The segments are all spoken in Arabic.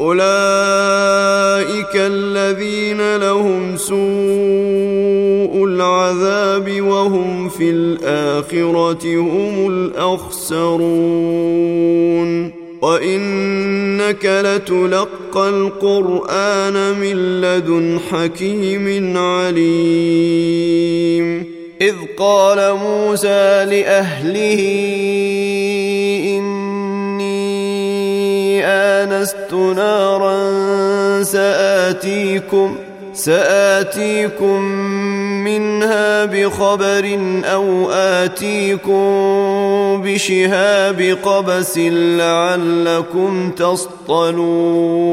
أولئك الذين لهم سوء العذاب وهم في الآخرة هم الأخسرون. وإنك لتلقى القرآن من لدن حكيم عليم. إذ قال موسى لأهله آنست نارا ساتيكم سآتيكم منها بخبر أو آتيكم بشهاب قبس لعلكم تصطلون.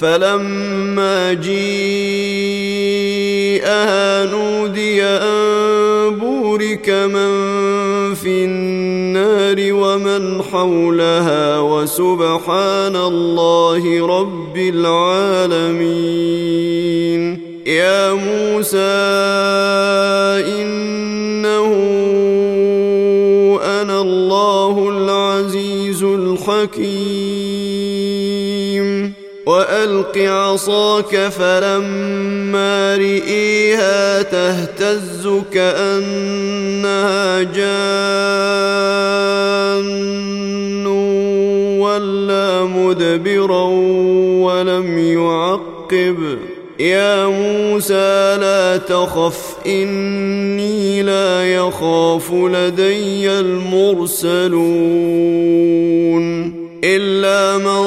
فلما جيءها نودي أن بورك من في النار ومن حولها وسبحان الله رب العالمين. يا موسى إنه أنا الله العزيز الحكيم. والق عصاك فلما رئيها تهتز كأنها جان ولا مدبرا ولم يعقب. يا موسى لا تخف إني لا يخاف لدي المرسلون. إلا من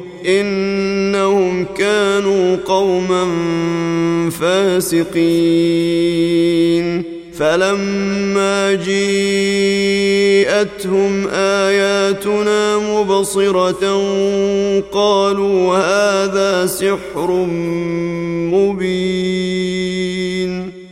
إنهم كانوا قوما فاسقين. فلما جيءتهم آياتنا مبصرة قالوا هذا سحر مبين.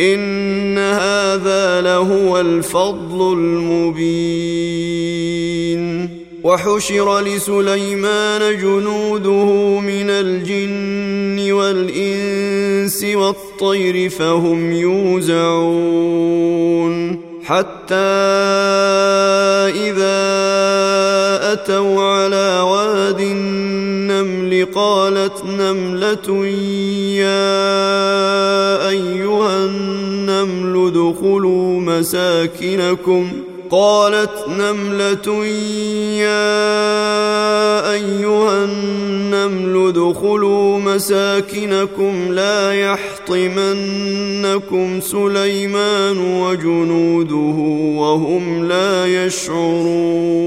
إن هذا لهو الفضل المبين وحشر لسليمان جنوده من الجن والإنس والطير فهم يوزعون حتى إذا أتوا على واد النمل قالت نملة يا أيها النمل ادخلوا مساكنكم ۖ. قالت نملة يا أيها النمل ادخلوا مساكنكم لا يحطمنكم سليمان وجنوده وهم لا يشعرون.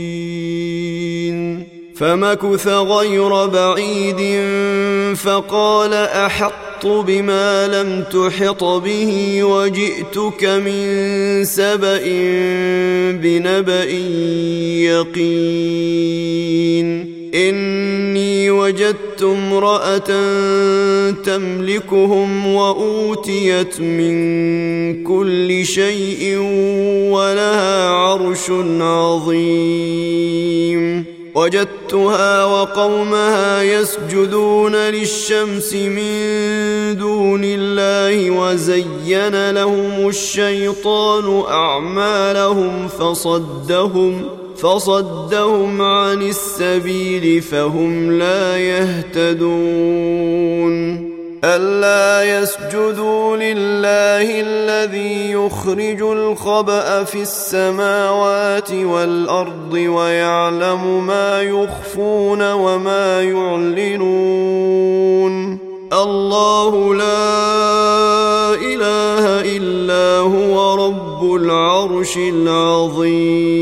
فمكث غير بعيد فقال أحط بما لم تحط به وجئتك من سبأ بنبأ يقين إني وجدت امرأة تملكهم وأوتيت من كل شيء ولها عرش عظيم وجدتها وقومها يسجدون للشمس من دون الله وزين لهم الشيطان أعمالهم فصدهم فصدهم عن السبيل فهم لا يهتدون ألا يسجدوا لله الذي يخرج الخبأ في السماوات والأرض ويعلم ما يخفون وما يعلنون. الله لا إله إلا هو رب العرش العظيم.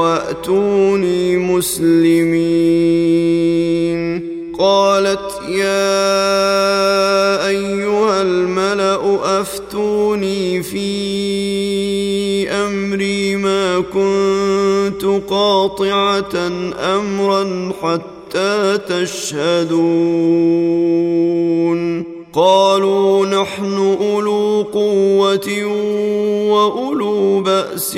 وأتوني مسلمين قالت يا أيها الملأ أفتوني في أمري ما كنت قاطعة أمرا حتى تشهدون قالوا نحن أولو قوة وأولو بأس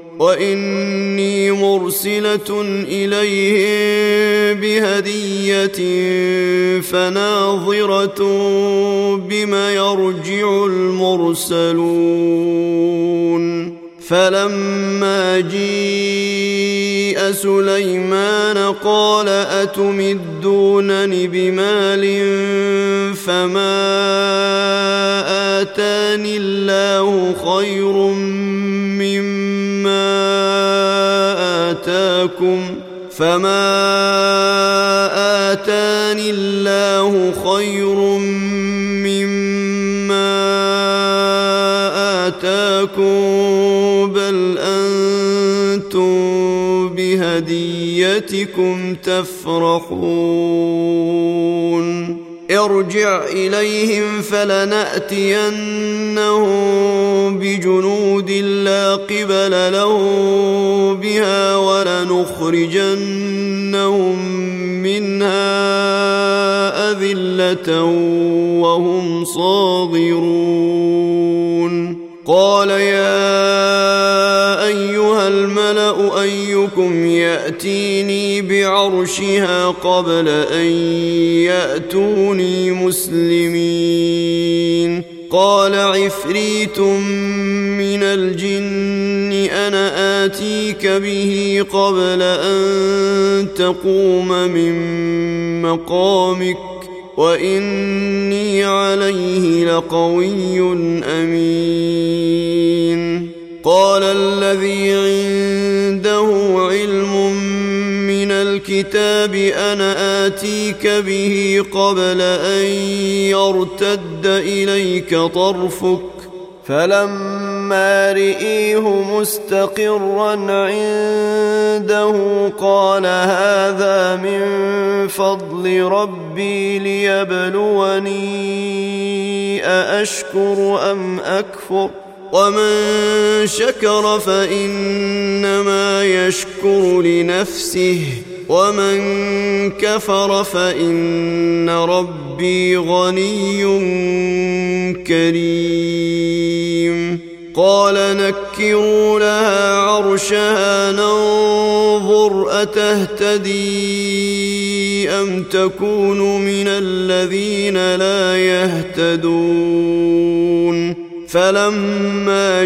وإني مرسلة إليهم بهدية فناظرة بما يرجع المرسلون. فلما جيء سليمان قال أتمدونني بمال فما آتاني الله خير مما آتاكم فما آتاني الله خير مما آتاكم بل أنتم بهديتكم تفرحون ارجع إليهم فلنأتينهم بجنود لا قبل لهم بها ولنخرجنهم منها أذلة وهم صاغرون. قال بعرشها قبل أن يأتوني مسلمين. قال عفريت من الجن أنا آتيك به قبل أن تقوم من مقامك وإني عليه لقوي أمين. قال الذي عنده علم الكتاب أنا آتيك به قبل أن يرتد إليك طرفك فلما رئيه مستقرا عنده قال هذا من فضل ربي ليبلوني أأشكر أم أكفر ومن شكر فإنما يشكر لنفسه ومن كفر فإن ربي غني كريم. قال نكروا لها عرشها ننظر أتهتدي أم تكون من الذين لا يهتدون. فلما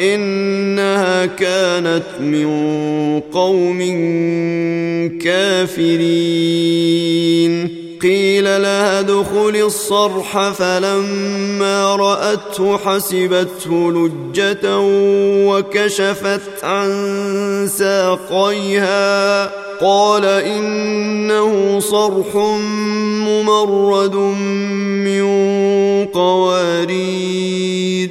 إنها كانت من قوم كافرين. قيل لها ادخل الصرح فلما رأته حسبته لجة وكشفت عن ساقيها. قال إنه صرح ممرد من قوارير.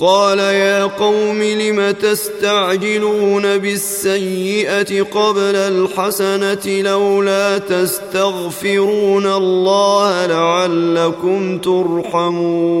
قال يا قوم لم تستعجلون بالسيئة قبل الحسنة لولا تستغفرون الله لعلكم ترحمون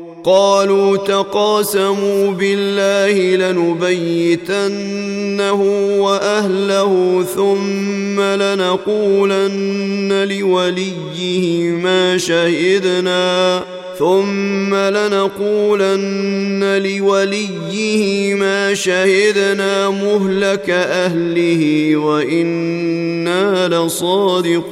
قالوا تقاسموا بالله لنبيتنه وأهله ثم لنقولن لوليه ما شهدنا ثم لنقولن لوليه ما شهدنا مهلك أهله وإنا لصادقون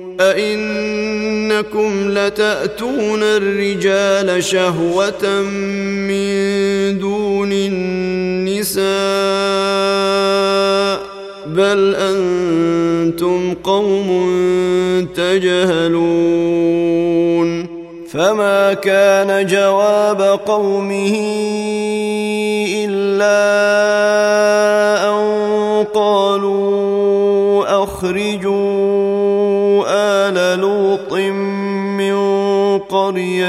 أئنكم لتأتون الرجال شهوة من دون النساء بل أنتم قوم تجهلون فما كان جواب قومه إلا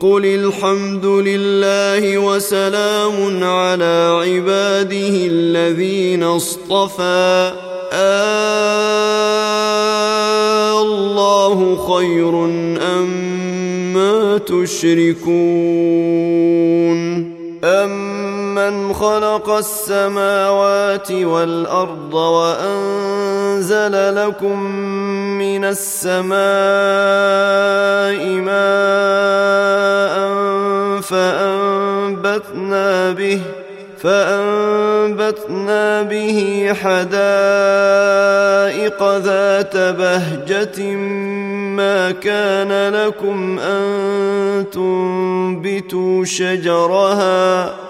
قل الحمد لله وسلام على عباده الذين اصطفى. آه الله خير أما تشركون. أمن خلق السماوات والأرض وأنزل لكم من السماء ماء فأنبتنا به فأنبتنا به حدائق ذات بهجة ما كان لكم أن تنبتوا شجرها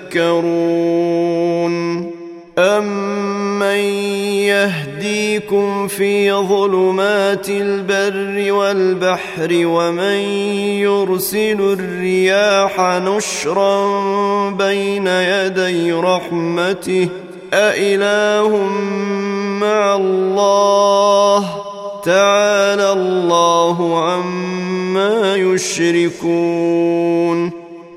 أمن يهديكم في ظلمات البر والبحر ومن يرسل الرياح نشرا بين يدي رحمته أإله مع الله تعالى الله عما يشركون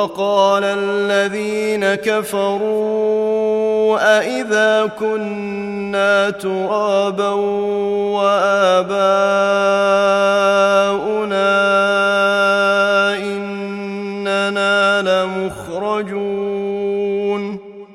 وقال الذين كفروا أإذا كنا ترابا وآباؤنا إننا لمخرجون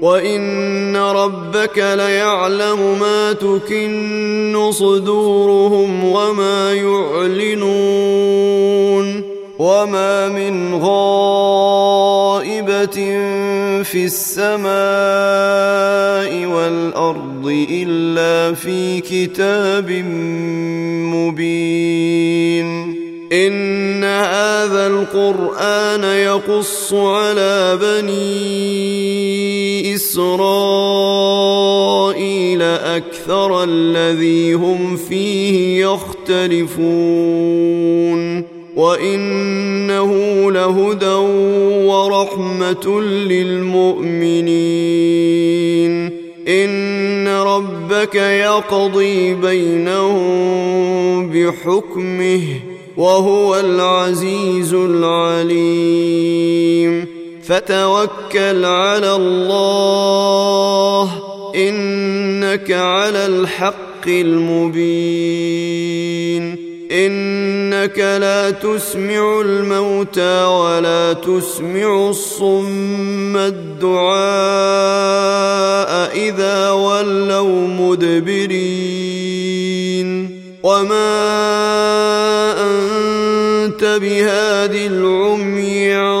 وان ربك ليعلم ما تكن صدورهم وما يعلنون وما من غائبه في السماء والارض الا في كتاب مبين ان هذا القران يقص على بني إسرائيل أكثر الذي هم فيه يختلفون وإنه لهدى ورحمة للمؤمنين إن ربك يقضي بينهم بحكمه وهو العزيز العليم فتوكل على الله إنك على الحق المبين إنك لا تسمع الموتى ولا تسمع الصم الدعاء إذا ولوا مدبرين وما أنت بهاد العمي عن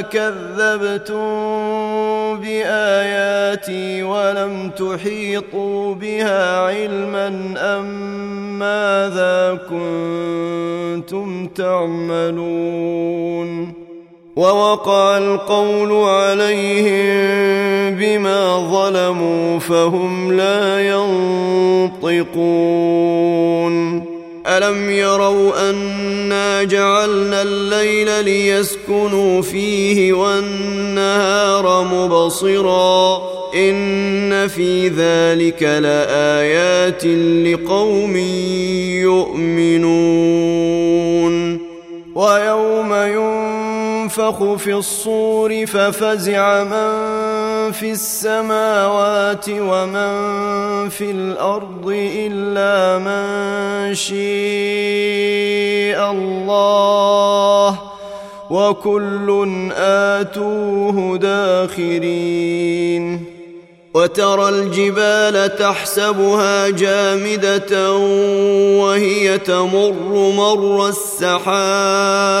قال اكذبتم بآياتي ولم تحيطوا بها علما أم ماذا كنتم تعملون ووقع القول عليهم بما ظلموا فهم لا ينطقون الم يروا انا جعلنا الليل ليسكنوا فيه والنهار مبصرا ان في ذلك لايات لقوم يؤمنون ويوم ينفخ في الصور ففزع من في السماوات ومن في الأرض إلا من شيء الله وكل آتوه داخرين وترى الجبال تحسبها جامدة وهي تمر مر السحاب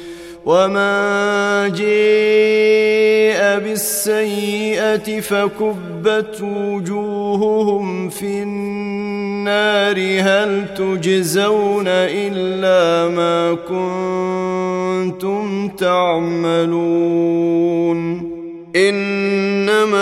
ومن جاء بالسيئة فكبت وجوههم في النار هل تجزون إلا ما كنتم تعملون إنما